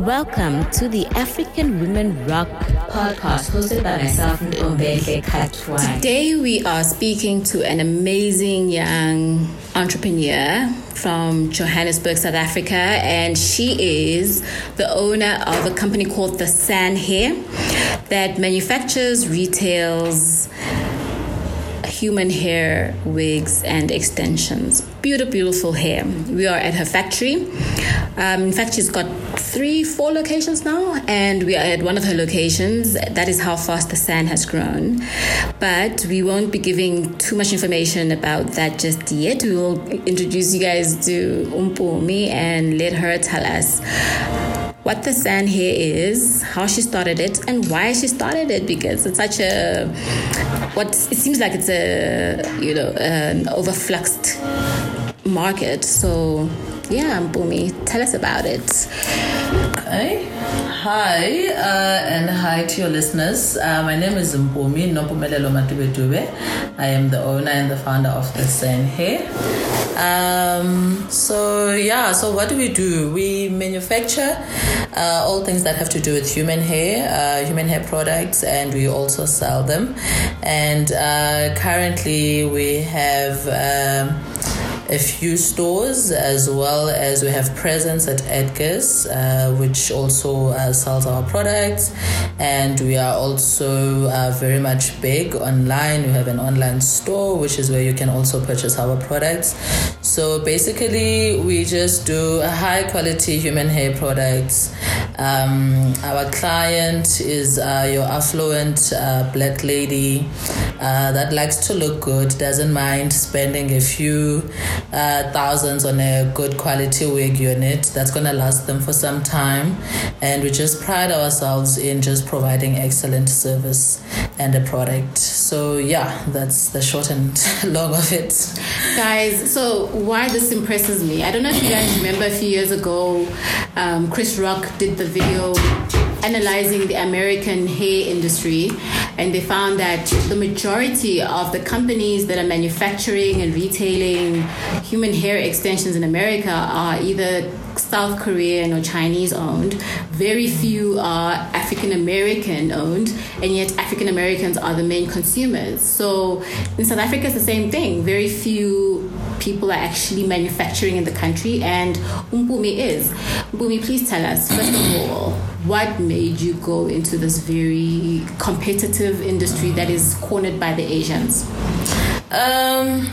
Welcome to the African Women Rock podcast hosted by myself, Ndombele Katwai. Today we are speaking to an amazing young entrepreneur from Johannesburg, South Africa, and she is the owner of a company called The San Hair that manufactures, retails, human hair wigs and extensions. Beautiful, beautiful hair. We are at her factory. Um, in fact, she's got three, four locations now, and we are at one of her locations. That is how fast the San has grown. But we won't be giving too much information about that just yet. We will introduce you guys to Umpumi and let her tell us what the San Hair is, how she started it, and why she started it because it's such a what it seems like it's a you know an overfluxed market. So yeah, Mpumi, tell us about it. Okay. Hi, uh, and hi to your listeners. Uh, my name is Mpumi Nompumelelo Matubetube. I am the owner and the founder of the San Hair. Um, so, yeah, so what do we do? We manufacture uh, all things that have to do with human hair, uh, human hair products, and we also sell them. And uh, currently, we have. Um, a few stores as well as we have presence at Edgar's, uh, which also uh, sells our products. And we are also uh, very much big online. We have an online store, which is where you can also purchase our products. So basically, we just do high quality human hair products. Um, our client is uh, your affluent uh, black lady uh, that likes to look good, doesn't mind spending a few uh, thousands on a good quality wig unit that's going to last them for some time. And we just pride ourselves in just providing excellent service and a product. So, yeah, that's the short and long of it. Guys, so why this impresses me, I don't know if you guys remember a few years ago, um, Chris Rock did the video analyzing the American hair industry, and they found that the majority of the companies that are manufacturing and retailing human hair extensions in America are either South Korean or Chinese owned. Very few are African American owned, and yet African Americans are the main consumers. So in South Africa, it's the same thing. Very few people are actually manufacturing in the country, and Umpumi is. Umpumi, please tell us, first of all, what made you go into this very competitive industry that is cornered by the Asians? Um,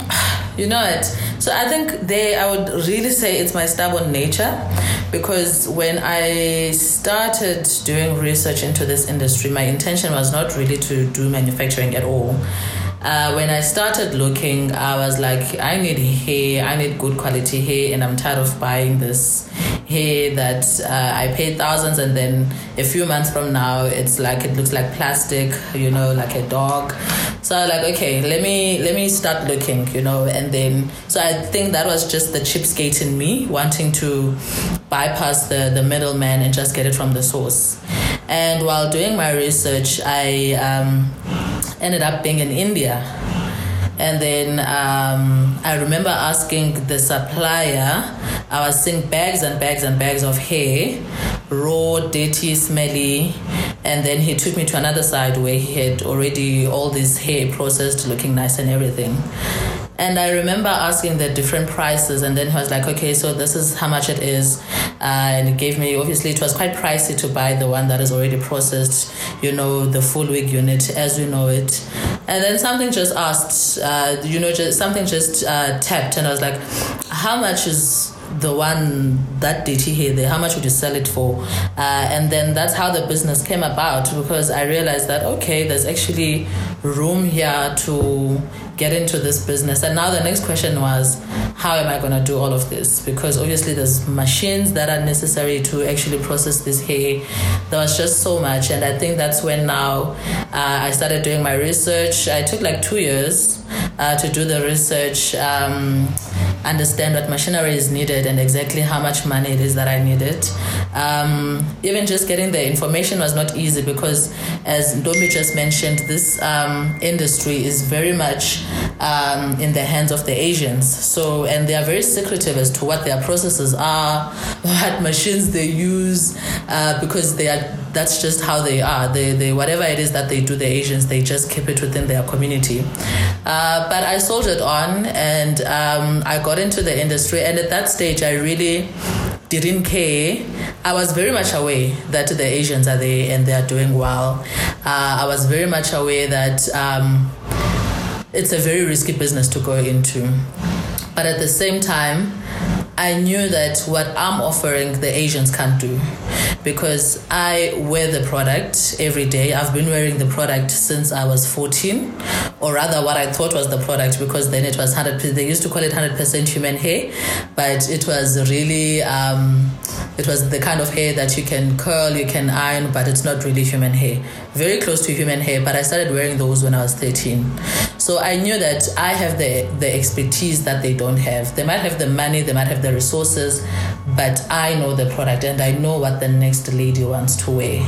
you know it. So I think they, I would really say it's my stubborn nature because when I started doing research into this industry, my intention was not really to do manufacturing at all. Uh, when I started looking, I was like, I need hair, I need good quality hair, and I'm tired of buying this hair that uh, I paid thousands, and then a few months from now, it's like it looks like plastic, you know, like a dog. So I was like, okay, let me let me start looking, you know, and then so I think that was just the cheapskate in me wanting to bypass the the middleman and just get it from the source. And while doing my research, I um, ended up being in India. And then um, I remember asking the supplier, I was seeing bags and bags and bags of hair, raw, dirty, smelly. And then he took me to another side where he had already all this hair processed, looking nice and everything. And I remember asking the different prices, and then he was like, okay, so this is how much it is. Uh, and he gave me, obviously, it was quite pricey to buy the one that is already processed, you know, the full wig unit as we know it. And then something just asked, uh, you know, just something just uh, tapped, and I was like, how much is the one that dirty hair there how much would you sell it for? Uh, and then that's how the business came about because i realized that okay there's actually room here to get into this business. And now the next question was how am i going to do all of this? Because obviously there's machines that are necessary to actually process this hair. There was just so much. And i think that's when now uh, i started doing my research. I took like two years uh, to do the research um, understand what machinery is needed and exactly how much money it is that I needed. Um, even just getting the information was not easy because, as Domi just mentioned, this um, industry is very much um, in the hands of the Asians. So, and they are very secretive as to what their processes are, what machines they use, uh, because they are. That's just how they are. They, they, whatever it is that they do, the Asians, they just keep it within their community. Uh, but I soldiered on, and um, I got into the industry. And at that stage, I really didn't care. I was very much aware that the Asians are there and they are doing well. Uh, I was very much aware that um, it's a very risky business to go into. But at the same time, I knew that what I'm offering the Asians can't do because I wear the product every day. I've been wearing the product since I was 14, or rather, what I thought was the product because then it was 100 They used to call it 100% human hair, but it was really, um, it was the kind of hair that you can curl, you can iron, but it's not really human hair. Very close to human hair, but I started wearing those when I was 13. So I knew that I have the, the expertise that they don't have. They might have the money, they might have the resources, but I know the product and I know what the next lady wants to wear.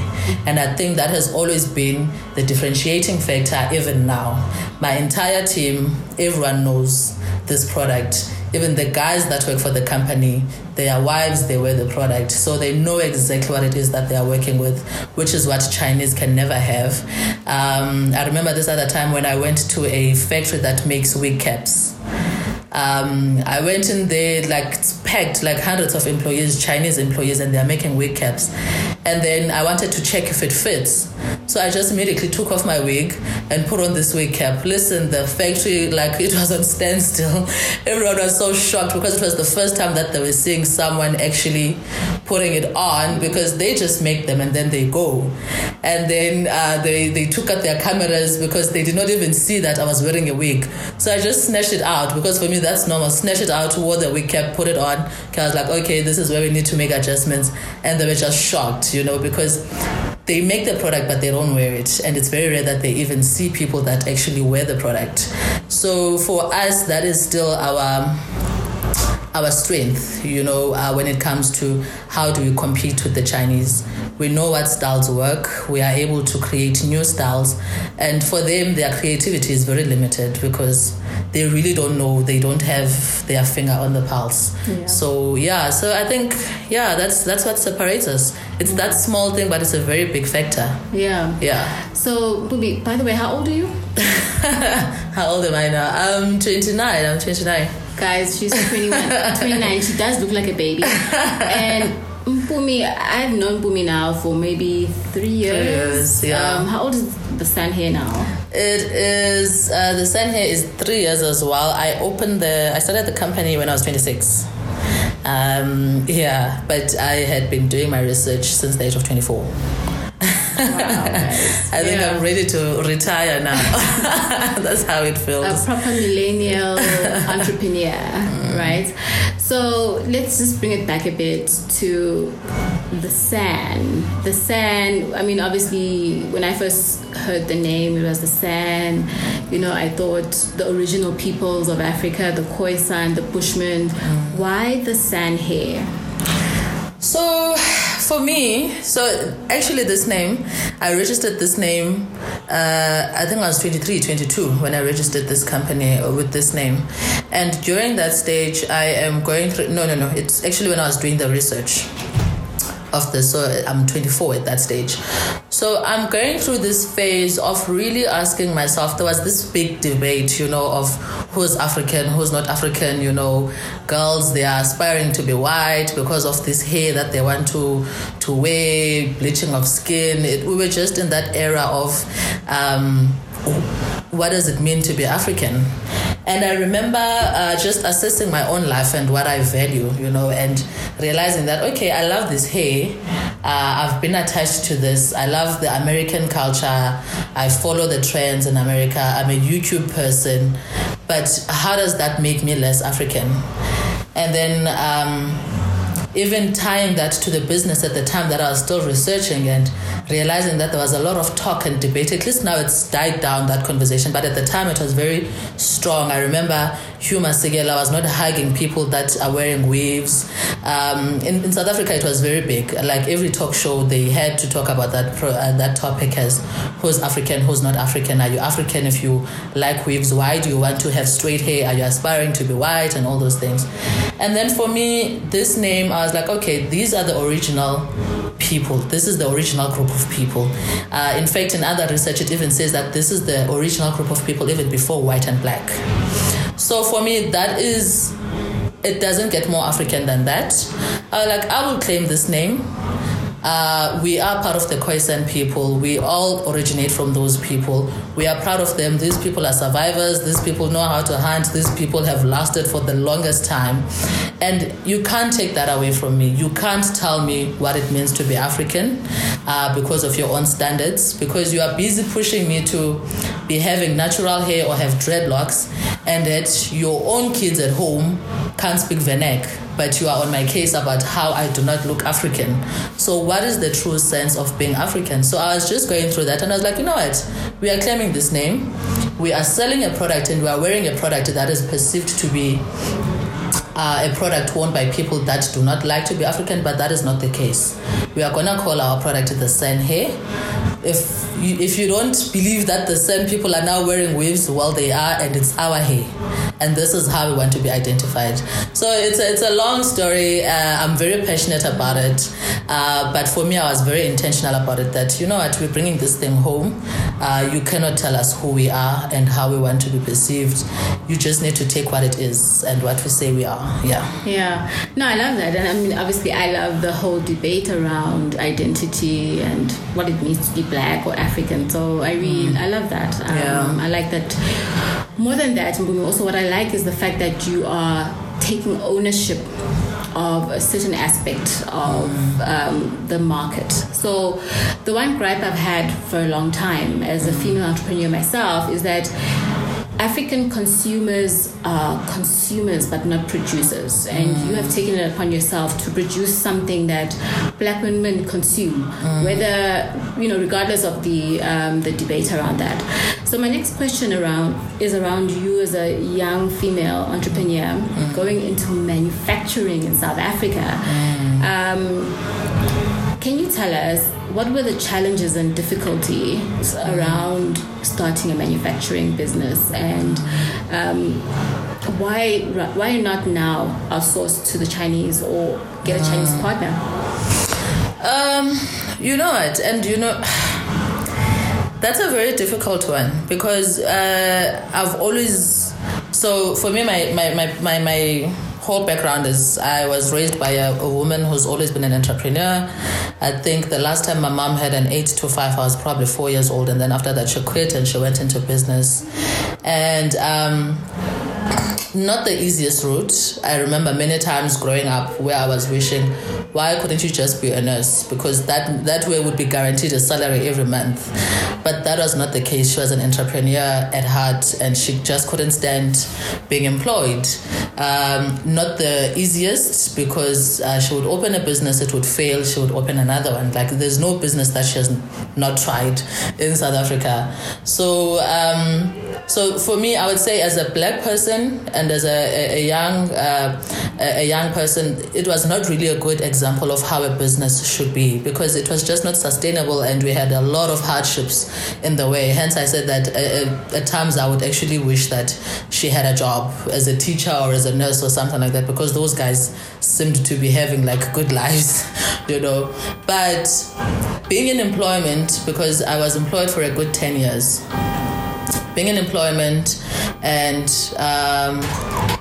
And I think that has always been the differentiating factor, even now. My entire team, everyone knows this product. Even the guys that work for the company, their wives, they wear the product. So they know exactly what it is that they are working with, which is what Chinese can never have. Um, I remember this other time when I went to a factory that makes wig caps. Um, I went in there, like packed, like hundreds of employees, Chinese employees, and they're making wig caps. And then I wanted to check if it fits. So I just immediately took off my wig and put on this wig cap. Listen, the factory, like it was on standstill. Everyone was so shocked because it was the first time that they were seeing someone actually putting it on because they just make them and then they go. And then uh, they, they took out their cameras because they did not even see that I was wearing a wig. So I just snatched it out because for me that's normal. Snatched it out, wore the wig cap, put it on. I was like, okay, this is where we need to make adjustments. And they were just shocked, you know, because they make the product but they don't wear it and it's very rare that they even see people that actually wear the product so for us that is still our our strength, you know, uh, when it comes to how do we compete with the Chinese. We know what styles work. We are able to create new styles, and for them, their creativity is very limited because they really don't know. They don't have their finger on the pulse. Yeah. So yeah, so I think yeah, that's that's what separates us. It's that small thing, but it's a very big factor. Yeah. Yeah. So, Mpumi, by the way, how old are you? how old am I now? I'm 29. I'm 29 guys she's 21 29 she does look like a baby and Mpumi, I've known Mpumi now for maybe three years. Three years yeah. Um, how old is the San Hair now? It is uh, the San Hair is three years as well. I opened the I started the company when I was 26. Um, yeah, but I had been doing my research since the age of 24. I think yeah. I'm ready to retire now. That's how it feels. A proper millennial entrepreneur, mm. right? So let's just bring it back a bit to the San. The San, I mean, obviously, when I first heard the name, it was the San. You know, I thought the original peoples of Africa, the Khoisan, the Bushmen. Mm. Why the San Hair? So for me, so actually this name, I registered this name, uh, I think I was 23, 22 when I registered this company with this name. And during that stage, I am going through, no, no, no, it's actually when I was doing the research of this. So I'm 24 at that stage. So I'm going through this phase of really asking myself. There was this big debate, you know, of who's African, who's not African. You know, girls they are aspiring to be white because of this hair that they want to to wear, bleaching of skin. It, we were just in that era of. Um, what does it mean to be African? And I remember uh, just assessing my own life and what I value, you know, and realizing that, okay, I love this hair. Uh, I've been attached to this. I love the American culture. I follow the trends in America. I'm a YouTube person. But how does that make me less African? And then, um, even tying that to the business at the time that I was still researching and realizing that there was a lot of talk and debate. At least now it's died down that conversation, but at the time it was very strong. I remember Hugh Masekela was not hugging people that are wearing weaves. Um, in, in South Africa, it was very big. Like every talk show, they had to talk about that pro, uh, that topic as who's African, who's not African. Are you African if you like weaves? Why do you want to have straight hair? Are you aspiring to be white and all those things? And then for me, this name, I was like, okay, these are the original people. This is the original group of people. Uh, in fact, in other research, it even says that this is the original group of people even before white and black. So for me, that is, it doesn't get more African than that. Uh, like, I will claim this name. Uh, we are part of the Khoisan people. We all originate from those people. We are proud of them. These people are survivors. These people know how to hunt. These people have lasted for the longest time. And you can't take that away from me. You can't tell me what it means to be African uh, because of your own standards, because you are busy pushing me to be having natural hair or have dreadlocks, and that your own kids at home can't speak Vernac but you are on my case about how I do not look African. So, what is the true sense of being African? So, I was just going through that and I was like, you know what? We are claiming this name, we are selling a product, and we are wearing a product that is perceived to be. Uh, a product worn by people that do not like to be African, but that is not the case. We are gonna call our product the Hair. If you, if you don't believe that the same people are now wearing weaves, well, they are, and it's our hair and this is how we want to be identified. So it's a, it's a long story. Uh, I'm very passionate about it, uh, but for me, I was very intentional about it. That you know what, we're bringing this thing home. Uh, you cannot tell us who we are and how we want to be perceived. You just need to take what it is and what we say we are. Yeah. Yeah. No, I love that, and I mean, obviously, I love the whole debate around identity and what it means to be black or African. So I really, mm. I love that. Um, yeah. I like that more than that, Mpumi, also what I like is the fact that you are taking ownership of a certain aspect of um, the market. So, the one gripe I've had for a long time as a female entrepreneur myself is that African consumers are consumers but not producers, and mm. you have taken it upon yourself to produce something that black women consume, mm. whether you know, regardless of the um, the debate around that. So my next question around is around you as a young female entrepreneur mm. going into manufacturing in South Africa. Mm. Um, can you tell us what were the challenges and difficulties around starting a manufacturing business and um, why why not now outsource to the Chinese or get a Chinese mm. partner? Um, you know it, and you know that's a very difficult one because uh, I've always so for me my my my my, my whole background is I was raised by a, a, woman who's always been an entrepreneur. I think the last time my mom had an eight to five, I was probably four years old, and then after that she quit and she went into business. And um, not the easiest route. I remember many times growing up where I was wishing, why couldn't you just be a nurse? Because that that way would be guaranteed a salary every month. But that was not the case. She was an entrepreneur at heart, and she just couldn't stand being employed. Um, not the easiest because uh, she would open a business, it would fail. She would open another one. Like there's no business that she has not tried in South Africa. So. Um, so for me, I would say as a black person and as a, a, young uh, a young person, it was not really a good example of how a business should be because it was just not sustainable and we had a lot of hardships in the way. Hence, I said that uh, uh, at times I would actually wish that she had a job as a teacher or as a nurse or something like that because those guys seemed to be having like good lives, you know. But being in employment because I was employed for a good ten years being in employment and um,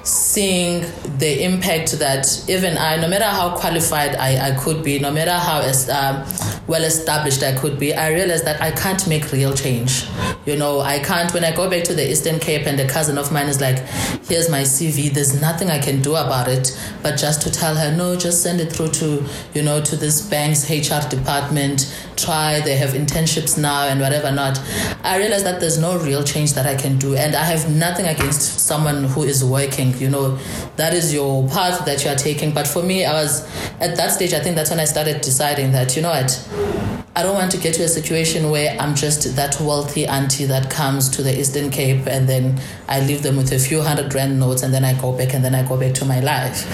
seeing the impact that even I, no matter how qualified I, I could be, no matter how um, well established I could be, I realized that I can't make real change. You know, I can't, when I go back to the Eastern Cape and a cousin of mine is like, here's my CV, there's nothing I can do about it, but just to tell her, no, just send it through to, you know, to this bank's HR department, try, they have internships now and whatever not. I realize that there's no real change that I can do. And I have nothing against someone who is working, you know, that is your path that you are taking. But for me, I was at that stage, I think that's when I started deciding that, you know what, I don't want to get to a situation where I'm just that wealthy auntie that comes to the Eastern Cape and then I leave them with a few hundred rand notes and then I go back and then I go back to my life.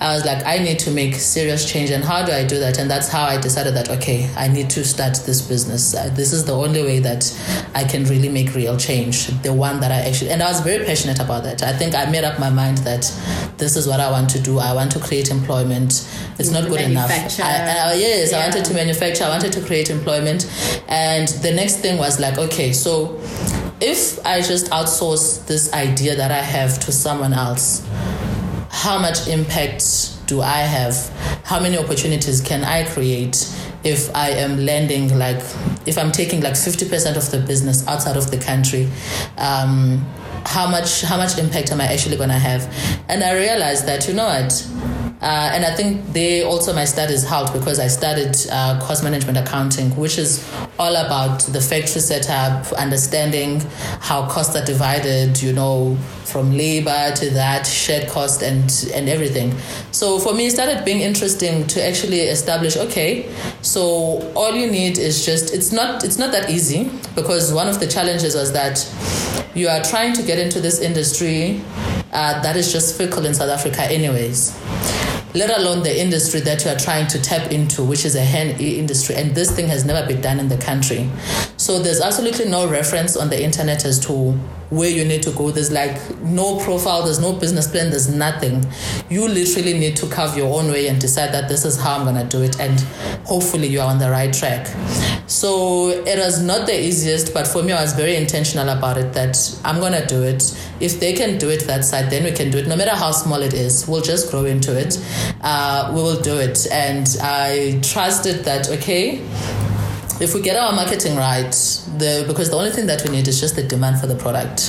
I was like, I need to make serious change. And how do I do that? And that's how I decided that, okay, I need to start this business. This is the only way that I can really make real change. The one that I actually, and I was very passionate about that. I think I made up my mind that this is what I want to do. I want to create employment. It's not good enough. I, I, yes, yeah. I wanted to manufacture. I wanted to create create employment. And the next thing was like, okay, so if I just outsource this idea that I have to someone else, how much impact do I have? How many opportunities can I create if I am lending like if I'm taking like 50% of the business outside of the country? Um, how much how much impact am I actually gonna have? And I realized that you know what uh, and I think they also my studies helped because I studied uh, cost management accounting, which is all about the factory setup, understanding how costs are divided, you know, from labor to that shared cost and and everything. So for me, it started being interesting to actually establish. Okay, so all you need is just it's not it's not that easy because one of the challenges was that you are trying to get into this industry uh, that is just fickle in South Africa, anyways let alone the industry that you are trying to tap into, which is a hand industry. And this thing has never been done in the country. So there's absolutely no reference on the internet as to where you need to go. There's like no profile, there's no business plan, there's nothing. You literally need to carve your own way and decide that this is how I'm gonna do it, and hopefully you are on the right track. So it was not the easiest, but for me, I was very intentional about it that I'm gonna do it. If they can do it that side, then we can do it. No matter how small it is, we'll just grow into it. Uh, we will do it, and I trusted that. Okay if we get our marketing right, the because the only thing that we need is just the demand for the product.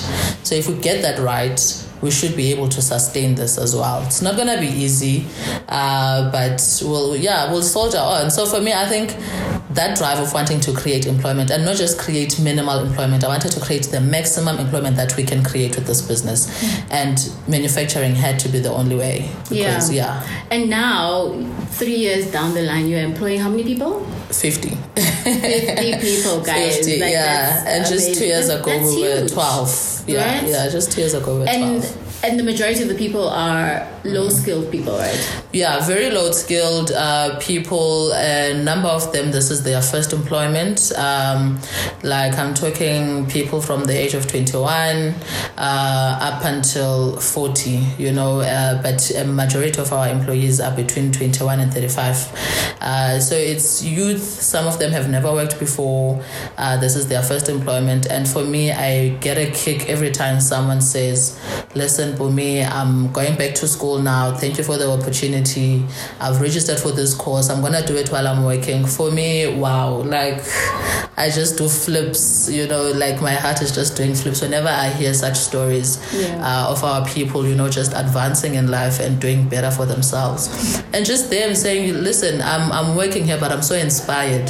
So if we get that right, we should be able to sustain this as well. It's not gonna be easy, uh, but we'll yeah we'll soldier on. So for me, I think that drive of wanting to create employment and not just create minimal employment. I wanted to create the maximum employment that we can create with this business, and manufacturing had to be the only way. Because, yeah. yeah. And now, three years down the line, you're employing how many people? 50. 50 people, guys. 50, like, yeah. And amazing. just two years ago, that's we were 12. Yeah, right? yeah, just tears years ago, we were 12. And and the majority of the people are low skilled people, right? Yeah, very low skilled uh, people. A number of them, this is their first employment. Um, like I'm talking people from the age of 21 uh, up until 40, you know, uh, but a majority of our employees are between 21 and 35. Uh, so it's youth. Some of them have never worked before. Uh, this is their first employment. And for me, I get a kick every time someone says, listen, for me, I'm going back to school now. Thank you for the opportunity. I've registered for this course. I'm gonna do it while I'm working. For me, wow, like I just do flips, you know, like my heart is just doing flips whenever I hear such stories yeah. uh, of our people, you know, just advancing in life and doing better for themselves. And just them saying, listen, I'm, I'm working here, but I'm so inspired.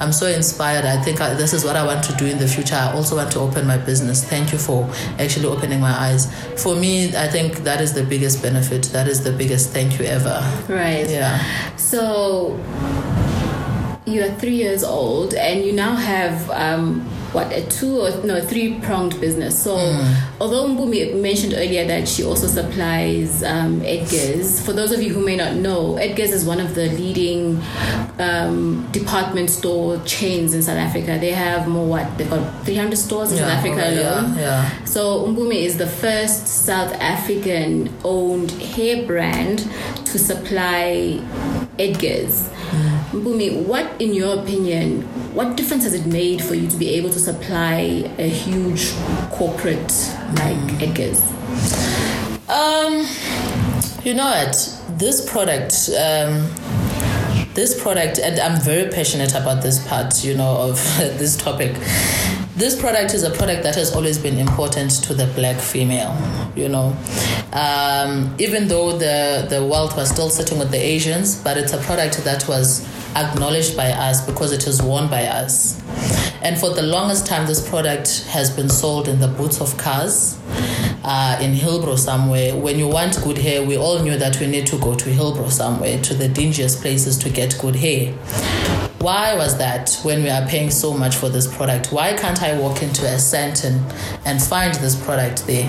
I'm so inspired. I think I, this is what I want to do in the future. I also want to open my business. Thank you for actually opening my eyes. For me, I think that is the biggest benefit. That is the biggest thank you ever. Right. Yeah. So you are three years old and you now have um, what a two or no three pronged business. So mm. although Mpumi mentioned earlier that she also supplies um, Edgars, for those of you who may not know, Edgars is one of the leading um, department store chains in South Africa. They have more what they've got 300 stores in yeah, South Africa alone. Yeah, yeah. So Mpumi is the first South African owned hair brand to supply Edgars. Mm. Mpumi, what, in your opinion, what difference has it made for you to be able to supply a huge corporate like mm. Edgars? Um, you know what? This product, um, this product, and I'm very passionate about this part, you know, of this topic this product is a product that has always been important to the black female, you know. Um, even though the, the world was still sitting with the Asians, but it's a product that was acknowledged by us because it is worn by us. And for the longest time, this product has been sold in the boots of cars uh, in Hillbrow somewhere. When you want good hair, we all knew that we need to go to Hillbrow somewhere, to the dingiest places to get good hair. Why was that when we are paying so much for this product? Why can't I walk into a Sandton and find this product there?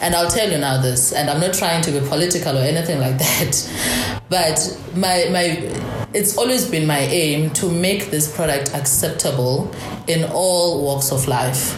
And I'll tell you now this, and I'm not trying to be political or anything like that, but my my it's always been my aim to make this product acceptable in all walks of life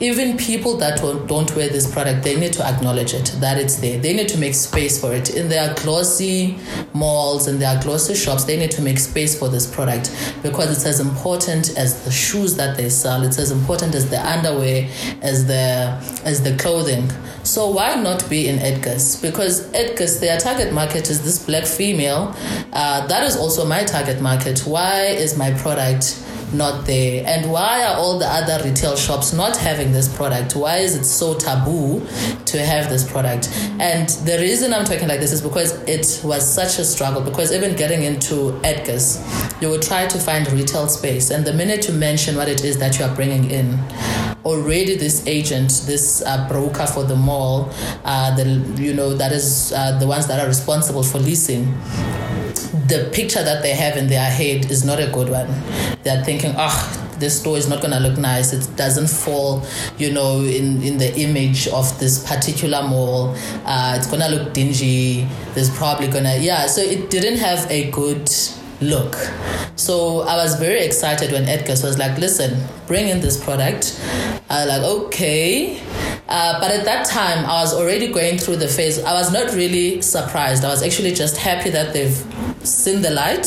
even people that don't wear this product, they need to acknowledge it, that it's there. They need to make space for it. In their glossy malls and their glossy shops, they need to make space for this product because it's as important as the shoes that they sell. It's as important as the underwear, as the as the clothing. So why not be in Edgar's? Because Edgar's, their target market is this black female. Uh, that is also my target market. Why is my product not there? And why are all the other retail shops not having this product? Why is it so taboo to have this product? And the reason I'm talking like this is because it was such a struggle. Because even getting into Edgar's, you would try to find retail space, and the minute you mention what it is that you are bringing in, already this agent, this uh, broker for the mall, uh, the you know that is uh, the ones that are responsible for leasing the picture that they have in their head is not a good one. They're thinking, oh, this store is not going to look nice. It doesn't fall, you know, in, in the image of this particular mall. Uh, it's going to look dingy. There's probably going to, yeah. So it didn't have a good look. So I was very excited when Edgar's was like, listen, bring in this product. I was like, okay. Uh, but at that time, I was already going through the phase. I was not really surprised. I was actually just happy that they've seen the light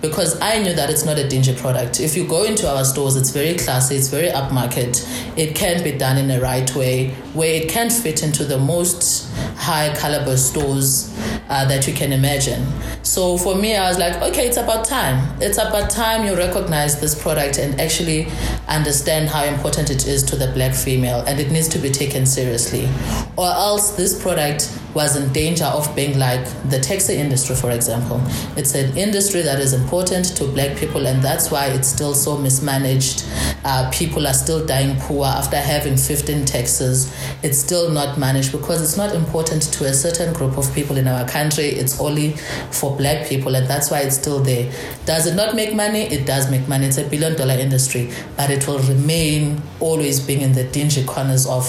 because I knew that it's not a dingy product. If you go into our stores, it's very classy, it's very upmarket. It can be done in the right way where it can fit into the most high caliber stores uh, that you can imagine. So for me, I was like, okay, it's about time. It's about time you recognize this product and actually understand how important it is to the black female and it needs to be taken seriously. Or else this product was in danger of being like the taxi industry, for example. It's an industry that is important to black people, and that's why it's still so mismanaged. Uh, people are still dying poor after having 15 taxis. It's still not managed because it's not important to a certain group of people in our country. It's only for black people, and that's why it's still there. Does it not make money? It does make money. It's a billion dollar industry, but it will remain always being in the dingy corners of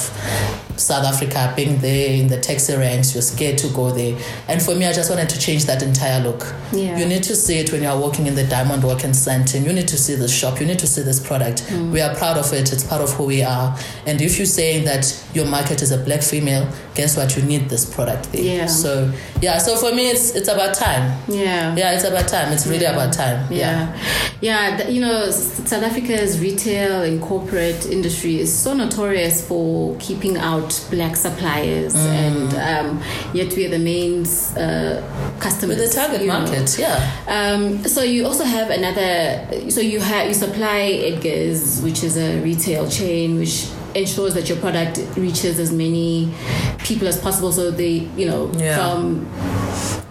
South Africa, being there in the taxi ranks, you're scared to go there. And for me, I just wanted to change that entire look. Yeah. You need to see it when you're walking in the Diamond Walk in Sandton. You need to see the shop. You need to see this product. Mm. We are proud of it. It's part of who we are. And if you're saying that your market is a black female, guess what? You need this product there. Yeah. So, yeah. So for me, it's it's about time. Yeah. Yeah, it's about time. It's really yeah. about time. Yeah. Yeah. yeah you know, South Africa's retail and corporate industry is so notorious for keeping out black suppliers, mm. and um, yet we are the main uh, customers. The target market, know. yeah. Um, so you also have another. So you have you supply Edgar's, which is a retail chain, which ensures that your product reaches as many people as possible. So they, you know, yeah. from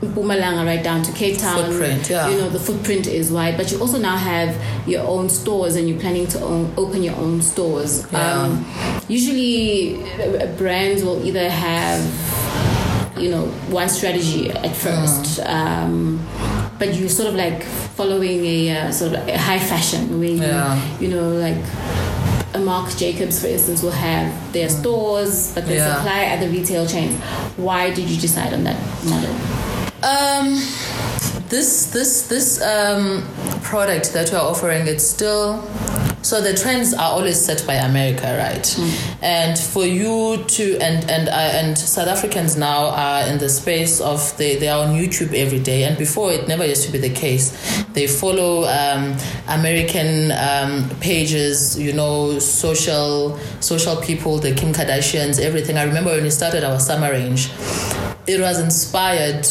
Mpumalanga right down to Cape Town. Footprint, yeah. You know, the footprint is wide, but you also now have your own stores and you're planning to own, open your own stores. Yeah. Um, usually, uh, brands will either have, you know, one strategy at first. Mm. Um, but you're sort of like following a uh, sort of a high fashion where you, yeah. you know, like a Marc Jacobs, for instance, will have their mm. stores, but they yeah. supply other retail chains. Why did you decide on that model? Um, this this this um, product that we're offering, it's still so the trends are always set by America, right? Mm. And for you to and and uh, and South Africans now are in the space of they they are on YouTube every day, and before it never used to be the case. They follow um, American um, pages, you know, social social people, the Kim Kardashians, everything. I remember when we started our summer range it was inspired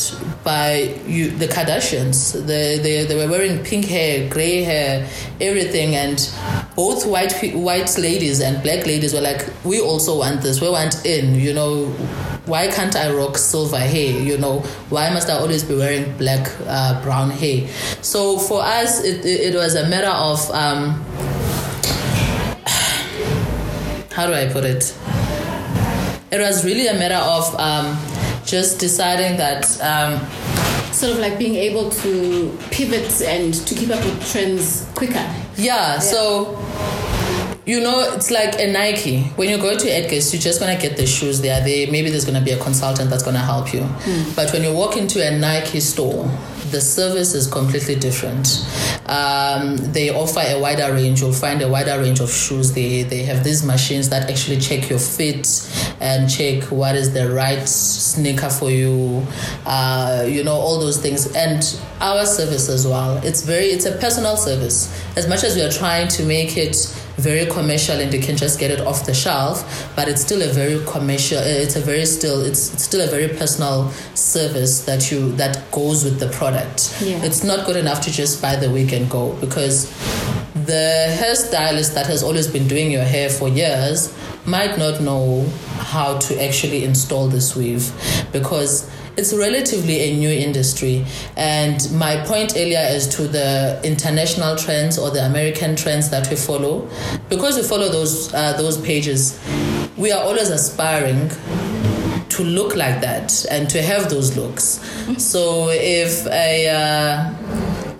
by you, the Kardashians. They, they, they were wearing pink hair, gray hair, everything, and both white white ladies and black ladies were like, "We also want this. We want in." You know, why can't I rock silver hair? You know, why must I always be wearing black, uh, brown hair? So for us, it, it, was a matter of um, how do I put it? It was really a matter of um, just deciding that um, sort of like being able to pivot and to keep up with trends quicker. Yeah, so you know, it's like a Nike. When you go to Edgar's, you're just gonna get the shoes. They are there. Maybe there's gonna be a consultant that's gonna help you. But when you walk into a Nike store, the service is completely different. Um, they offer a wider range. You'll find a wider range of shoes. They they have these machines that actually check your fit and check what is the right sneaker for you. Uh, you know all those things and our service as well. It's very it's a personal service. As much as we are trying to make it very commercial and you can just get it off the shelf but it's still a very commercial uh, it's a very still it's, it's still a very personal service that you that goes with the product Yeah. it's not good enough to just buy the wig and go because the hairstylist that has always been doing your hair for years might not know how to actually install this weave because it's relatively a new industry and my point earlier is to the international trends or the american trends that we follow because we follow those uh, those pages we are always aspiring to look like that and to have those looks so if a uh,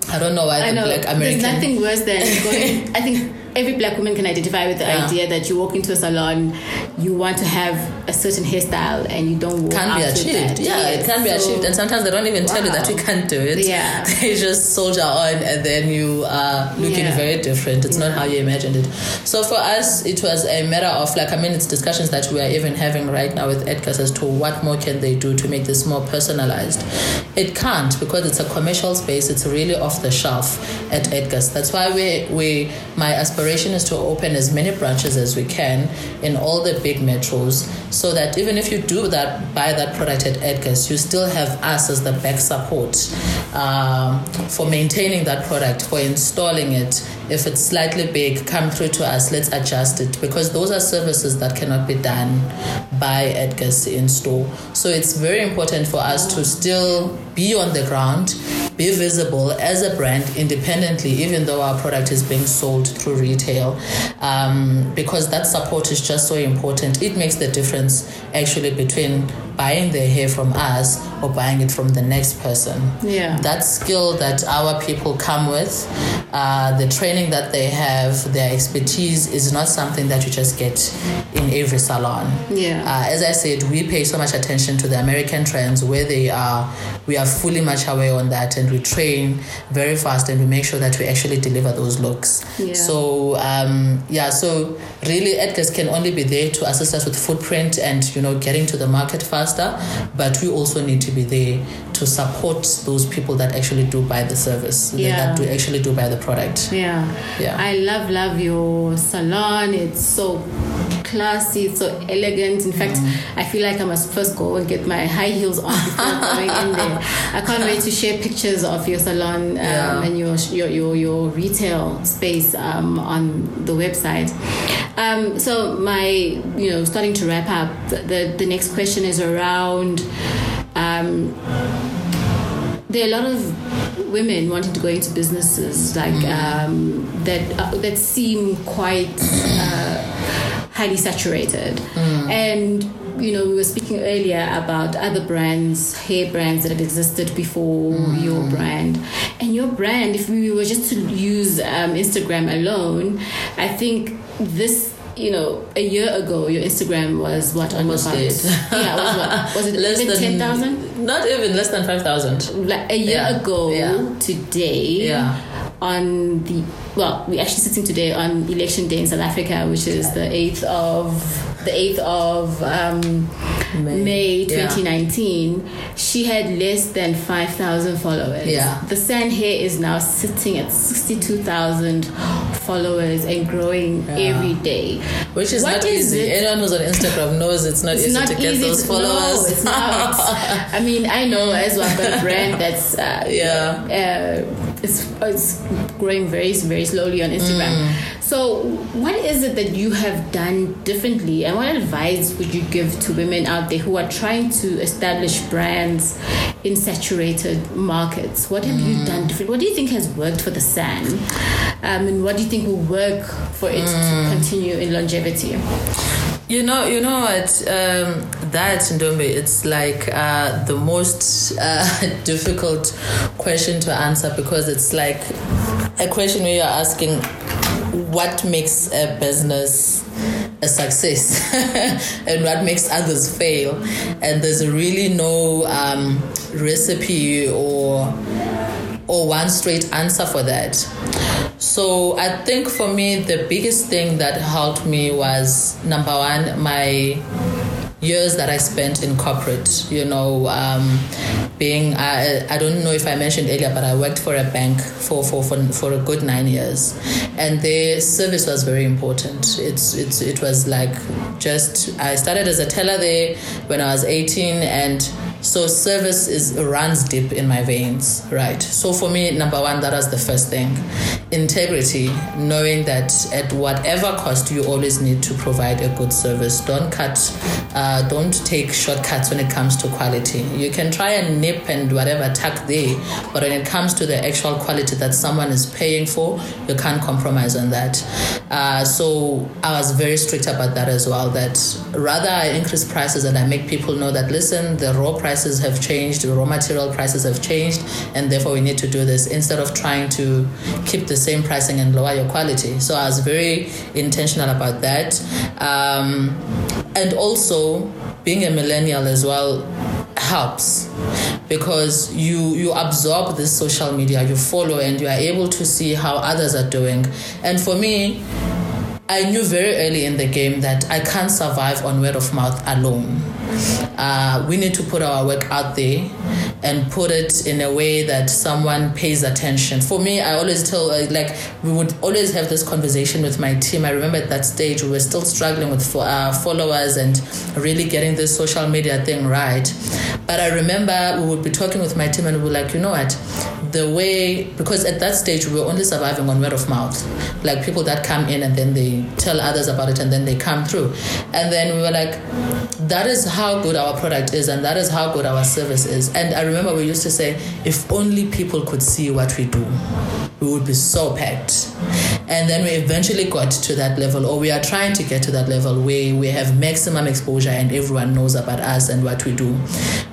I don't know why I the know. black American There's nothing worse than going. I think every black woman can identify with the Yeah. idea that you walk into a salon, you want to have a certain hairstyle, and you don't walk can be achieved. Yeah, it can be So- achieved. And sometimes they don't even tell you that Wow. we can't do it. Yeah. They just soldier on and then you are looking Yeah. very different. It's not how you imagined it. So for us, it was a matter of like, I mean, it's discussions that we are even having right now with Edgar's as to what more can they do to make this more personalized. It can't because it's a commercial space. It's really off the shelf at Edgar's. That's why we, we my aspiration is to open as many branches as we can in all the big metros so that even if you do that buy that product at Edgar's, you still have us as the back support um, for maintaining that product, for installing it. If it's slightly big, come through to us. Let's adjust it because those are services that cannot be done by Edgar's in store. So it's very important for us to still be on the ground, be visible as a brand independently, even though our product is being sold through retail, um, because that support is just so important. It makes the difference actually between buying their hair from us or buying it from the next person. Yeah. That skill that our people come with, uh, the training that they have, their expertise is not something that you just get in every salon. Yeah. Uh, as I said, we pay so much attention to the American trends where they are. We are fully much aware on that, and we train very fast, and we make sure that we actually deliver those looks. Yeah. So um, yeah, so really, Edgar's can only be there to assist us with footprint and you know getting to the market but we also need to be there to support those people that actually do buy the service, that- Yeah. that do actually do buy the product. Yeah. Yeah. I love, love your salon. It's so classy, it's so elegant. In fact, Mm-hmm. I feel like I must first go and get my high heels on before going in there. I can't wait to share pictures of your salon um, Yeah. and your, your your your retail space um, on the website. Um, so my, you know, starting to wrap up. The the next question is around. Um, there are a lot of women wanting to go into businesses like um, that uh, that seem quite uh, highly saturated. And you know we were speaking earlier about other brands hair brands that had existed before your brand. And your brand if we were just to use um, instagram alone i think this you know, a year ago, your Instagram was what on Almost dead. Yeah, was what? Was it Less even than ten thousand? Not even less than five thousand. like a year Yeah, ago yeah. today Yeah. on the well we're actually sitting today on election day in south africa which is the 8th of the 8th of um, May. may, Yeah. 2019 she had less than 5000 followers Yeah. the San Hair is now sitting at 62000 followers and growing Yeah. every day Which is What not is easy. it- Anyone who's on Instagram knows it's not it's easy not to get those to, followers. No, it's not. I mean, I know as well. I've a brand that's uh, Yeah. uh, it's, it's growing very very slowly on Instagram. Mm. So, what is it that you have done differently, and what advice would you give to women out there who are trying to establish brands in saturated markets? What have you Mm. done different? What do you think has worked for the San, um, and what do you think will work for it Mm. to continue in longevity? You know, you know what? Um, that Ndombe, it's like uh, the most uh, difficult question to answer because it's like a question where you're asking, what makes a business a success and what makes others fail, and there's really no um, recipe or or one straight answer for that. So I think for me, the biggest thing that helped me was number one, my years that I spent in corporate, you know, um, being, I, I don't know if I mentioned earlier, but I worked for a bank for, for, for, for a good nine years. And their service was very important. It's, it's, it was like just, I started as a teller there when I was 18 and so service is runs deep in my veins, right? So for me, number one, that was the first thing. Integrity, knowing that at whatever cost, you always need to provide a good service. Don't cut, uh, don't take shortcuts when it comes to quality. You can try and nip and whatever tuck there, but when it comes to the actual quality that someone is paying for, you can't compromise on that. Uh, so I was very strict about that as well. That rather I increase prices and I make people know that listen, the raw prices have changed, the raw material prices have changed, and therefore we need to do this instead of trying to keep the same pricing and lower your quality. So I was very intentional about that. Um, and also, being a millennial as well helps because you you absorb this social media you follow and you are able to see how others are doing and for me I knew very early in the game that I can't survive on word of mouth alone. Uh, we need to put our work out there and put it in a way that someone pays attention. For me, I always tell, uh, like, we would always have this conversation with my team. I remember at that stage, we were still struggling with uh, followers and really getting this social media thing right. But I remember we would be talking with my team and we were like, you know what? The way, because at that stage, we were only surviving on word of mouth. Like people that come in and then they tell others about it and then they come through. And then we were like, that is how good our product is and that is how good our service is. And I remember we used to say, if only people could see what we do, we would be so packed. And then we eventually got to that level, or we are trying to get to that level where we have maximum exposure and everyone knows about us and what we do.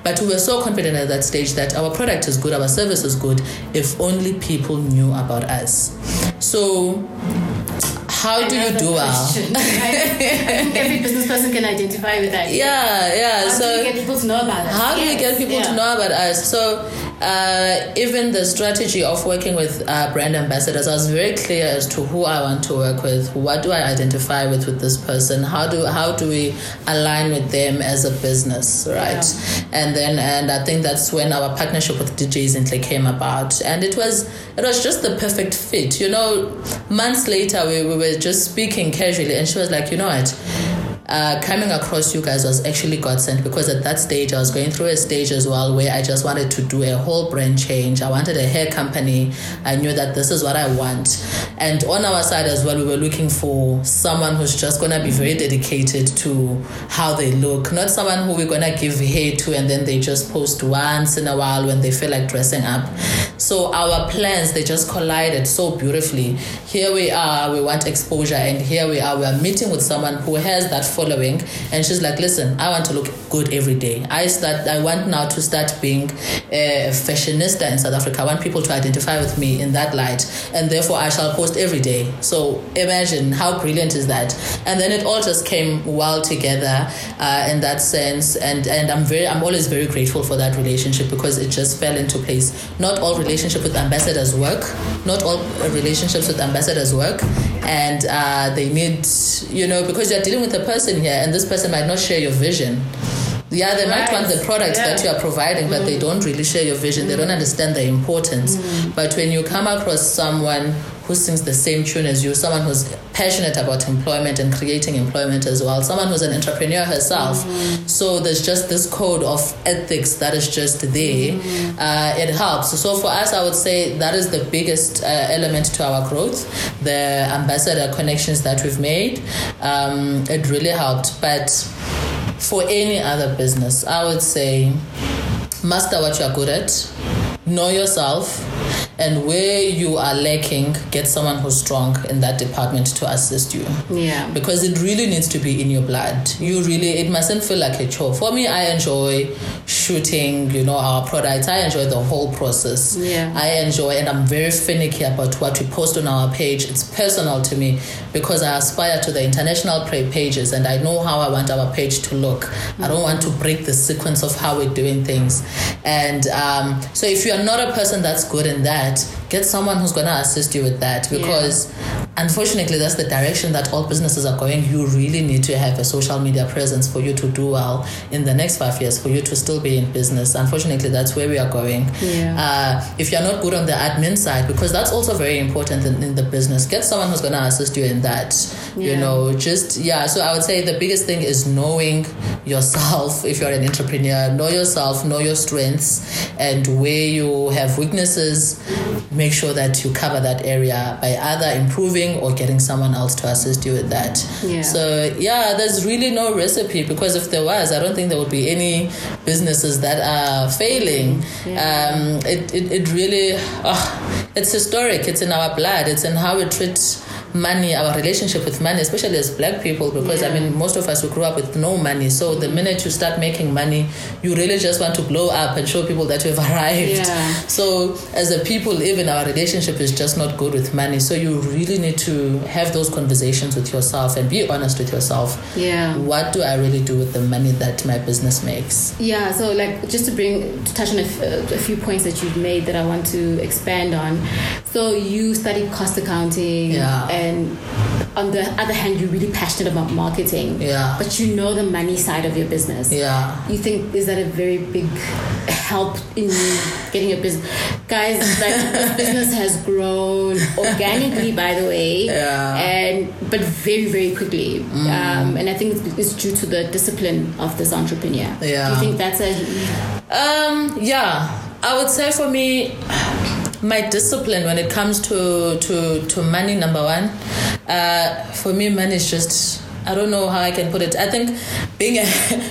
But we were so confident at that stage that our product is good, our service is good, if only people knew about us. So how do you do well? every business person can identify with that. Yeah, yeah. How so do you get people to know about us? how do we get people yeah. to know about us? So uh, even the strategy of working with uh, brand ambassadors, I was very clear as to who I want to work with. What do I identify with with this person? How do how do we align with them as a business, right? And then and I think that's when our partnership with DJ Zinhle came about, and it was it was just the perfect fit. You know, months later we, we were just speaking casually, and she was like, you know what? Uh, coming across you guys was actually godsend because at that stage I was going through a stage as well where I just wanted to do a whole brand change. I wanted a hair company. I knew that this is what I want. And on our side as well, we were looking for someone who's just gonna be very dedicated to how they look, not someone who we're gonna give hair to and then they just post once in a while when they feel like dressing up. So our plans they just collided so beautifully. Here we are, we want exposure, and here we are, we are meeting with someone who has that following, and she's like, "Listen, I want to look good every day. I start. I want now to start being a fashionista in South Africa. I want people to identify with me in that light, and therefore I shall post every day. So imagine how brilliant is that? And then it all just came well together uh, in that sense, and and I'm very, I'm always very grateful for that relationship because it just fell into place. Not all relationship with ambassadors work. Not all relationships with ambassadors work, and uh, they need, you know, because you're dealing with a person here, and this person might not share your vision. Yeah, they might want the product that you are providing, but they mm. don't really share your vision. They don't mm. understand the importance. Mm. But when you come across someone who sings the same tune as you, someone who's passionate about employment and creating employment as well, someone who's an entrepreneur herself, so there's just this code of ethics that is just there. Uh, it helps. So for us, I would say that is the biggest uh, element to our growth. The ambassador connections that we've made, um, it really helped. But for any other business, I would say master what you're good at, know yourself, and where you are lacking, get someone who's strong in that department to assist you. Yeah. Because it really needs to be in your blood. You really, it mustn't feel like a chore. For me, I enjoy shooting, you know, our products. I enjoy the whole process. Yeah. I enjoy, and I'm very finicky about what we post on our page. It's personal to me because I aspire to the international pages and I know how I want our page to look. I don't want to break the sequence of how we're doing things. And um, so, if you're not a person that's good in that, that get someone who's going to assist you with that because unfortunately that's the direction that all businesses are going. You really need to have a social media presence for you to do well in the next five years for you to still be in business. Unfortunately that's where we are going. Yeah. uh, if you're not good on the admin side because that's also very important in, in the business get someone who's going to assist you in that you know just yeah. So i would say the biggest thing is knowing yourself if you're an entrepreneur know yourself know your strengths and where you have weaknesses make sure that you cover that area by either improving or getting someone else to assist you with that Yeah. so yeah there's really no recipe because if there was i don't think there would be any businesses that are failing Yeah. um, it, it, it really ah, it's historic it's in our blood it's in how we treat money our relationship with money especially as black people because i mean most of us who grew up with no money so the minute you start making money you really just want to blow up and show people that you've arrived Yeah. so as a people even our relationship is just not good with money so you really need to have those conversations with yourself and be honest with yourself Yeah. what do i really do with the money that my business makes Yeah, so like just to bring to touch on a, f- a few points that you've made that I want to expand on. So you studied cost accounting, Yeah. and on the other hand, you're really passionate about marketing. Yeah. but you know the money side of your business. yeah You think is that a very big help in getting a business, guys? Like this business has grown organically, by the way, Yeah. and but very very quickly. Um, and I think it's, it's due to the discipline of this entrepreneur. Do you think that's a Um, yeah, I would say for me, my discipline when it comes to to to money, number one, uh, for me, money is just. I don't know how I can put it. I think being a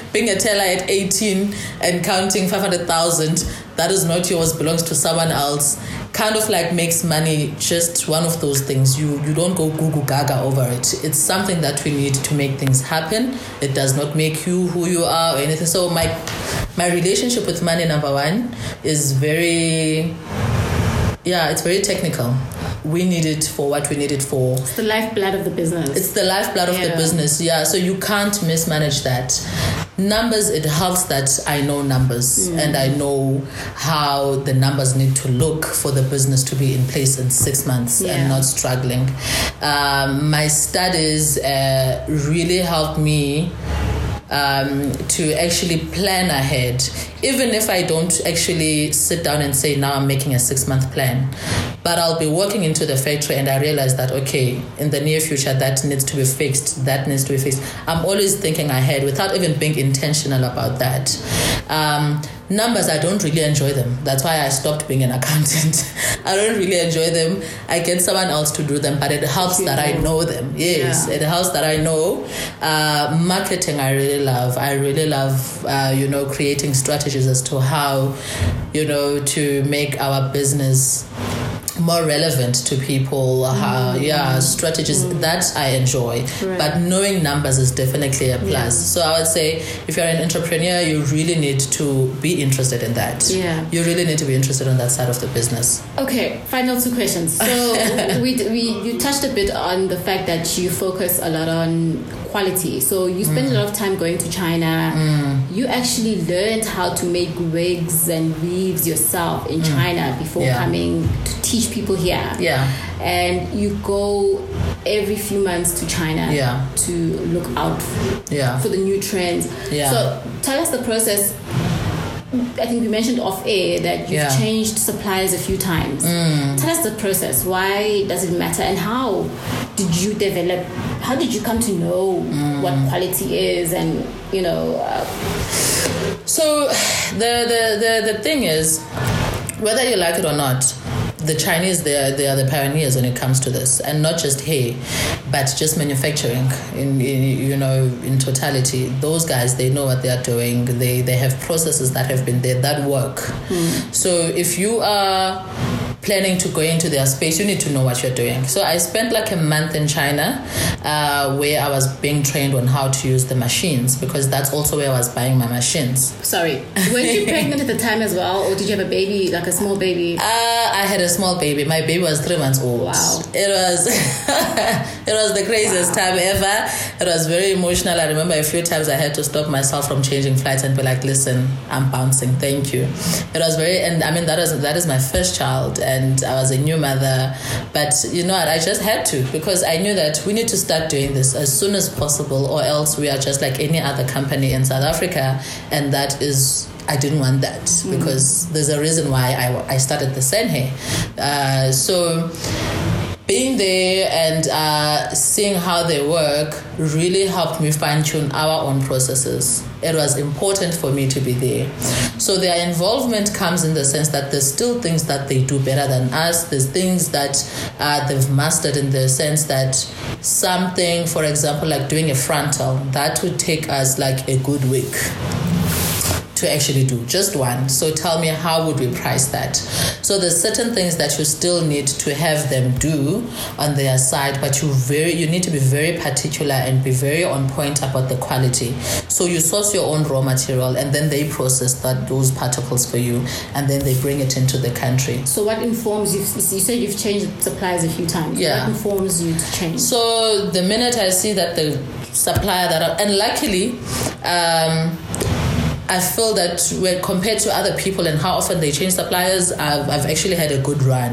being a teller at 18 and counting 500,000 that is not yours belongs to someone else. Kind of like makes money just one of those things. You you don't go goo gaga over it. It's something that we need to make things happen. It does not make you who you are or anything. So my my relationship with money number one is very yeah it's very technical. We need it for what we need it for. It's the lifeblood of the business? it's the lifeblood of the business yeah. So you can't mismanage that. Numbers it helps that i know numbers and i know how the numbers need to look for the business to be in place in six months Yeah. and not struggling. Um, my studies uh, really helped me um, to actually plan ahead, even if I don't actually sit down and say, now I'm making a six month plan. But I'll be walking into the factory and I realize that, okay, in the near future, that needs to be fixed, that needs to be fixed. I'm always thinking ahead without even being intentional about that. Um, numbers, I don't really enjoy them. That's why I stopped being an accountant. I don't really enjoy them. I get someone else to do them, but it helps that I know them. Yes, Yeah. it helps that I know. Uh, marketing, I really love. I really love, uh, you know, creating strategies as to how, you know, to make our business more relevant to people. How, yeah, strategies that I enjoy. Mm. Right. But knowing numbers is definitely a plus. So I would say if you're an entrepreneur, you really need to be interested in that. Yeah. You really need to be interested on that side of the business. Okay, final two questions. So we, we you touched a bit on the fact that you focus a lot on quality. So you spend a mm. lot of time going to China. Mm. You actually learned how to make wigs and weaves yourself in mm. China before Yeah. coming to teach people here. Yeah. And you go every few months to China Yeah. to look out Yeah. for the new trends. Yeah. So tell us the process. I think we mentioned off air that you've Yeah. Mm. changed suppliers a few times. Tell us the process. Why does it matter, and how did you develop? How did you come to know Mm. what quality is, and you know? Uh, So the, the, the, the thing is, whether you like it or not, the Chinese they are, they are the pioneers when it comes to this, and not just hair, but just manufacturing. In, in you know in totality, those guys they know what they are doing. They they have processes that have been there that work. Hmm. So if you are planning to go into their space, you need to know what you're doing. So I spent like a month in China uh, where I was being trained on how to use the machines because that's also where I was buying my machines. Sorry, were you pregnant at the time as well, or did you have a baby, like a small baby? Uh, I had a small baby. My baby was three months old. Wow. It was it was the craziest time ever. It was very emotional. I remember a few times I had to stop myself from changing flights and be like, "Listen, I'm bouncing. Thank you." It was very, and I mean that is that is my first child, and I was a new mother. But you know what? I just had to because I knew that we need to start doing this as soon as possible, or else we are just like any other company in South Africa, and that is I didn't want that Mm-hmm. because there's a reason why I, I started the San Hair. Uh, so being there and uh, seeing how they work really helped me fine tune our own processes. It was important for me to be there. So their involvement comes in the sense that there's still things that they do better than us. There's things that uh, they've mastered in the sense that something, for example, like doing a frontal, that would take us like a good week to actually do just one so tell me how would we price that so there's certain things that you still need to have them do on their side but you very you need to be very particular and be very on point about the quality so you source your own raw material and then they process that those particles for you and then they bring it into the country So what informs you? You said you've changed suppliers a few times. Yeah. What informs you to change? So the minute I see that the supplier that, I, and luckily, um, I feel that when compared to other people and how often they change suppliers, I've, I've actually had a good run.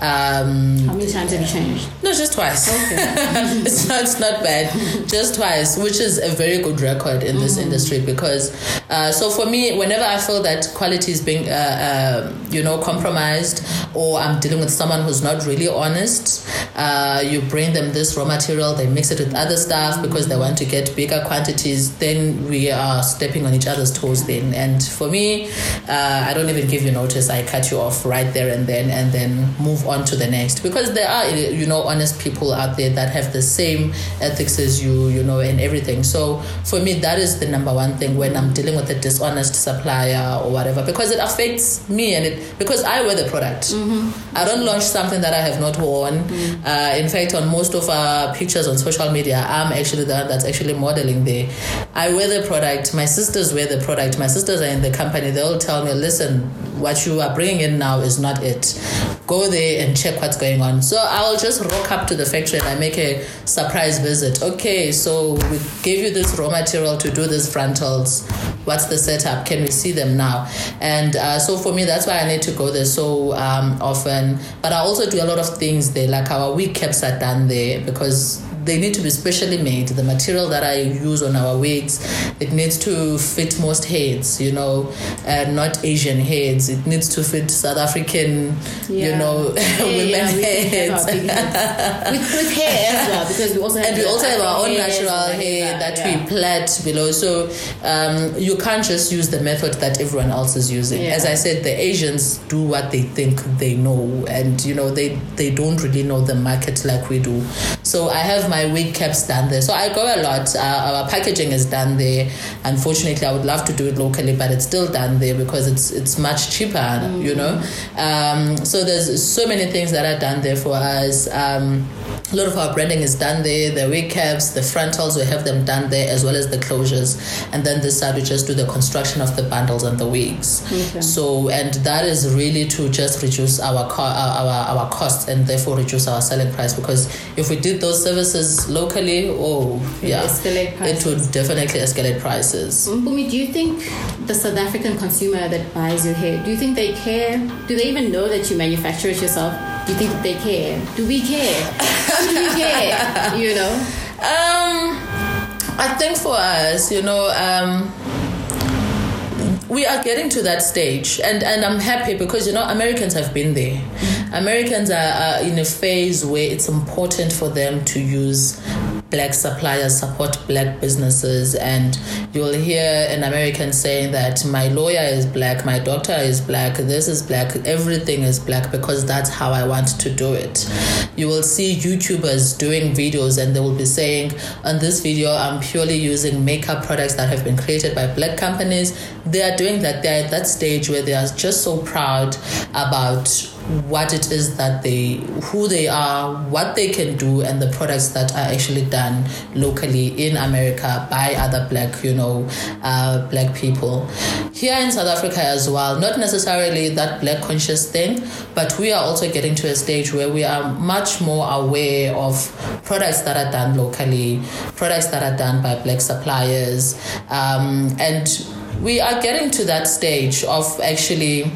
Um, How many times have you changed? no, just twice. Okay. it's, not, it's not bad. Just twice, which is a very good record in this industry because, uh, so for me, whenever I feel that quality is being, uh, uh, you know, compromised or I'm dealing with someone who's not really honest, uh, you bring them this raw material, they mix it with other stuff because they want to get bigger quantities, then we are stepping on each other's toes then. And for me, uh, I don't even give you notice. I cut you off right there and then and then move on to the next because there are, you know, honest people out there that have the same ethics as you, you know, and everything. So for me, that is the number one thing when I'm dealing with a dishonest supplier or whatever because it affects me and it because I wear the product. I don't launch something that I have not worn. Uh, in fact, on most of our pictures on social media, I'm actually the one that's actually modeling there. I wear the product. My sisters wear the product. My sisters are in the company. They'll tell me, listen, what you are bringing in now is not it. Go there and check what's going on. So I'll just rock up to the factory and I make a surprise visit. Okay, so we gave you this raw material to do these frontals. What's the setup? Can we see them now? And uh, so for me, that's why I need to go there so um, often. But I also do a lot of things there, like our wig caps are done there because they need to be specially made. The material that I use on our wigs, it needs to fit most heads, you know, and not Asian heads. It needs to fit South African, you know, Yeah, women yeah, heads. have our big heads. with, with hair as well, because we also have and we also have our own natural hair that yeah. we plait below. So um, you can't just use the method that everyone else is using. Yeah. As I said, the Asians do what they think they know, and you know they they don't really know the market like we do. So I have my wig caps done there. So I go a lot. Uh, our packaging is done there. Unfortunately, I would love to do it locally, but it's still done there because it's it's much cheaper. You know. Um, so there's so many things that are done there for us. Um, a lot of our branding is done there. The wig caps, the frontals, we have them done there as well as the closures. And then this side we just do the construction of the bundles and the wigs. Okay. So and that is really to just reduce our co- our, our our costs and therefore reduce our selling price because if we did those services locally, oh It yeah, it would definitely escalate prices. Mpumi, do you think the South African consumer that buys your hair, do you think they care? Do they even know that you manufacture it yourself? Do you think that they care? Do we care? Do we care? You know? Um, I think for us, you know, um, we are getting to that stage, and and I'm happy because you know Americans have been there. Mm-hmm. Americans are, are in a phase where it's important for them to use black suppliers, support black businesses, and you'll hear an American saying that my lawyer is black, my doctor is black, this is black, everything is black because that's how I want to do it. You will see YouTubers doing videos and they will be saying, on this video, I'm purely using makeup products that have been created by black companies. They are doing that. They're at that stage where they are just so proud about what it is that they, who they are, what they can do, and the products that are actually done locally in America by other black, you know, uh, black people. Here in South Africa as well, not necessarily that black conscious thing, but we are also getting to a stage where we are much more aware of products that are done locally, products that are done by black suppliers, um, and we are getting to that stage of actually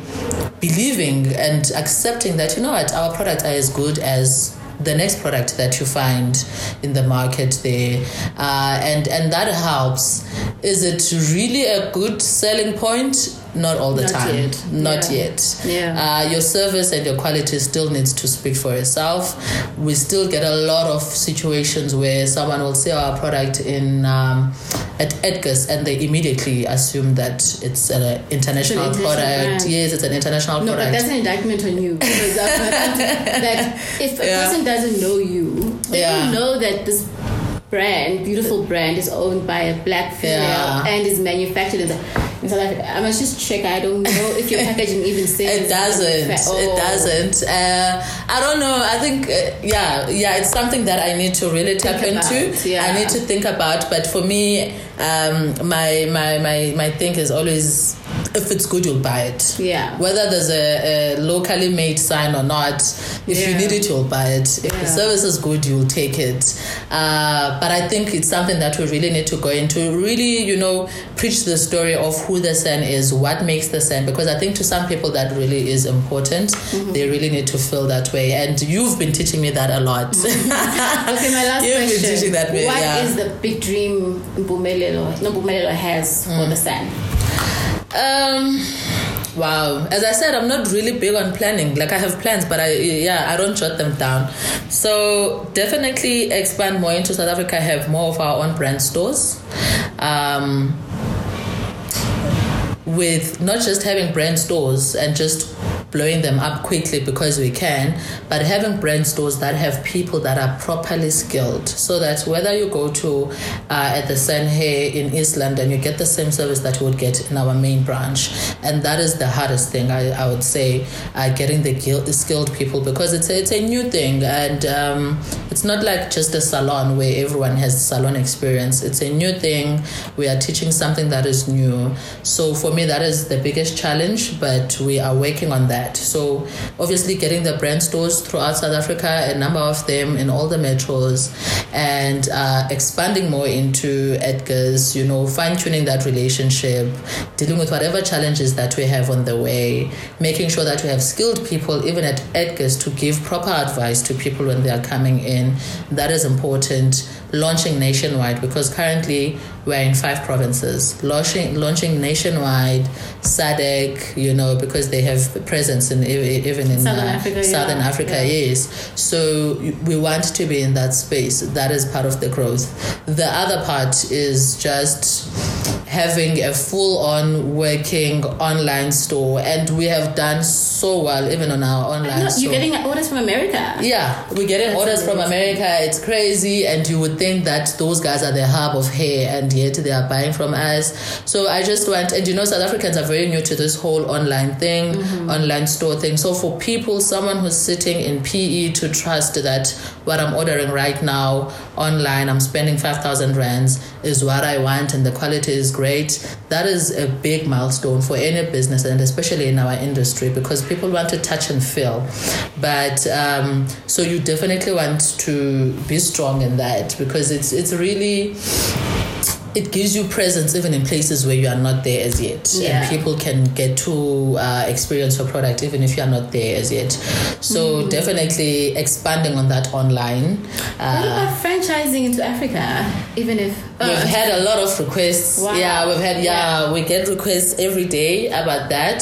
believing and accepting that you know what our products are as good as the next product that you find in the market there. Uh, and and that helps. Is it really a good selling point not all the Not time yet. not Yeah. yet Yeah. uh, your service and your quality still needs to speak for itself we still get a lot of situations where someone will say our product in um, at Edgar's and they immediately assume that it's an international international product brand. yes it's an international No, but that's an indictment on you. Because that if a Yeah. person doesn't know you, they Yeah. don't know that this brand, beautiful brand, is owned by a black female Yeah. and is manufactured in, in South Africa. I must just check. I don't know if your packaging even says It doesn't. Oh. It doesn't. Uh, I don't know. I think, uh, yeah, yeah, it's something that I need to really tap Think into. yeah. I need to think about. But for me, um, my, my, my, my thing is always if it's good, you'll buy it. Yeah. Whether there's a, a locally made sign or not, if you need it, you'll buy it. If Yeah. the service is good, you'll take it. Uh, but I think it's something that we really need to go into. Really, you know, preach the story of who the San is, what makes the San, because I think to some people that really is important. Mm-hmm. They really need to feel that way. And you've been teaching me that a lot. Okay, my last You've been teaching that way, What yeah. is the big dream Mpumelelo, no, Mpumelelo has for Mm. the San? Um, wow. As I said, I'm not really big on planning. Like I have plans, but I yeah, I don't jot them down. So definitely expand more into South Africa. Have more of our own brand stores. Um, with not just having brand stores and just blowing them up quickly because we can, but having brand stores that have people that are properly skilled so that whether you go to uh, at the San Hair in East London, you get the same service that you would get in our main branch. And that is the hardest thing, I, I would say, uh, getting the skilled people because it's a, it's a new thing and um, it's not like just a salon where everyone has salon experience. It's a new thing. We are teaching something that is new. So for me, that is the biggest challenge, but we are working on that. So obviously, getting the brand stores throughout South Africa, a number of them in all the metros, and uh, expanding more into Edgar's. You know, fine tuning that relationship, dealing with whatever challenges that we have on the way, making sure that we have skilled people even at Edgar's to give proper advice to people when they are coming in. That is important. Launching nationwide because currently we're in five provinces. Launching launching nationwide, SADC, you know, because they have presence in even in Southern uh, Africa, Southern yeah, Africa, yeah. yes. So we want to be in that space. That is part of the growth. The other part is just having a full on working online store and we have done so well even on our online No, store. you're getting orders from America. Yeah, we're getting That's orders from. America. It's crazy, and you would think that those guys are the hub of hair, and yet they are buying from us. So I just want, and you know, South Africans are very new to this whole online thing, Mm-hmm. online store thing. So for people, someone who's sitting in PE to trust that what I'm ordering right now online, I'm spending five thousand rands, is what I want, and the quality is great. That is a big milestone for any business, and especially in our industry, because people want to touch and feel. But um, so you definitely want to be strong in that because it's it's really it gives you presence even in places where you are not there as yet Yeah. and people can get to uh, experience your product even if you are not there as yet so Mm. definitely expanding on that online What uh, about franchising into Africa? Even if We've uh, had a lot of requests. Wow. Yeah, we've had yeah, Yeah. we get requests every day about that.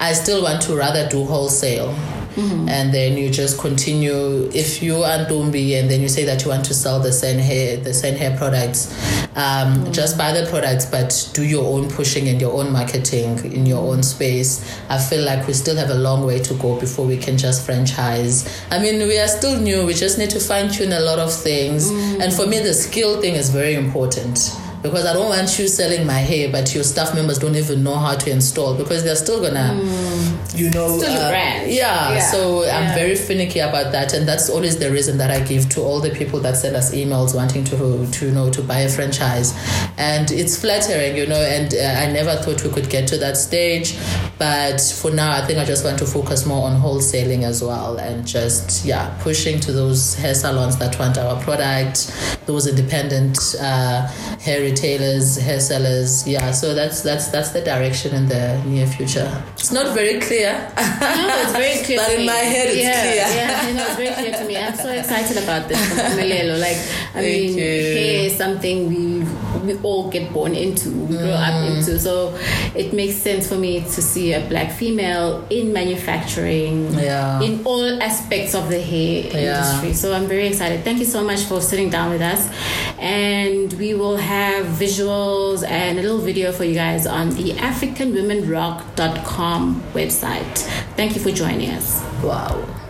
I still want to rather do wholesale. Mm-hmm. And then you just continue. If you are Dumbi and then you say that you want to sell the San Hair, the San Hair products, um, Mm. just buy the products, but do your own pushing and your own marketing in your own space. I feel like we still have a long way to go before we can just franchise. I mean, we are still new. We just need to fine tune a lot of things. Mm. And for me, the skill thing is very important because I don't want you selling my hair, but your staff members don't even know how to install because they're still gonna, mm. you know, still uh, brand. Yeah, yeah. So yeah. I'm very finicky about that, and that's always the reason that I give to all the people that send us emails wanting to to you know to buy a franchise, and it's flattering, you know. And uh, I never thought we could get to that stage, but for now, I think I just want to focus more on wholesaling as well, and just yeah, pushing to those hair salons that want our product, those independent uh, hair retailers, hair sellers. Yeah, so that's that's that's the direction in the near future. It's not very clear. no, it's very clear. but in me. my head, it's yeah, clear. Yeah, you know, it's very clear to me. I'm so excited about this, Malelo. Like, I Thank mean, you. hair is something we we all get born into, we grow up Mm. into. So it makes sense for me to see a black female in manufacturing, Yeah. in all aspects of the hair Yeah. industry. So I'm very excited. Thank you so much for sitting down with us. And we will have visuals and a little video for you guys on the AfricanWomenRock.com website. Thank you for joining us. Wow.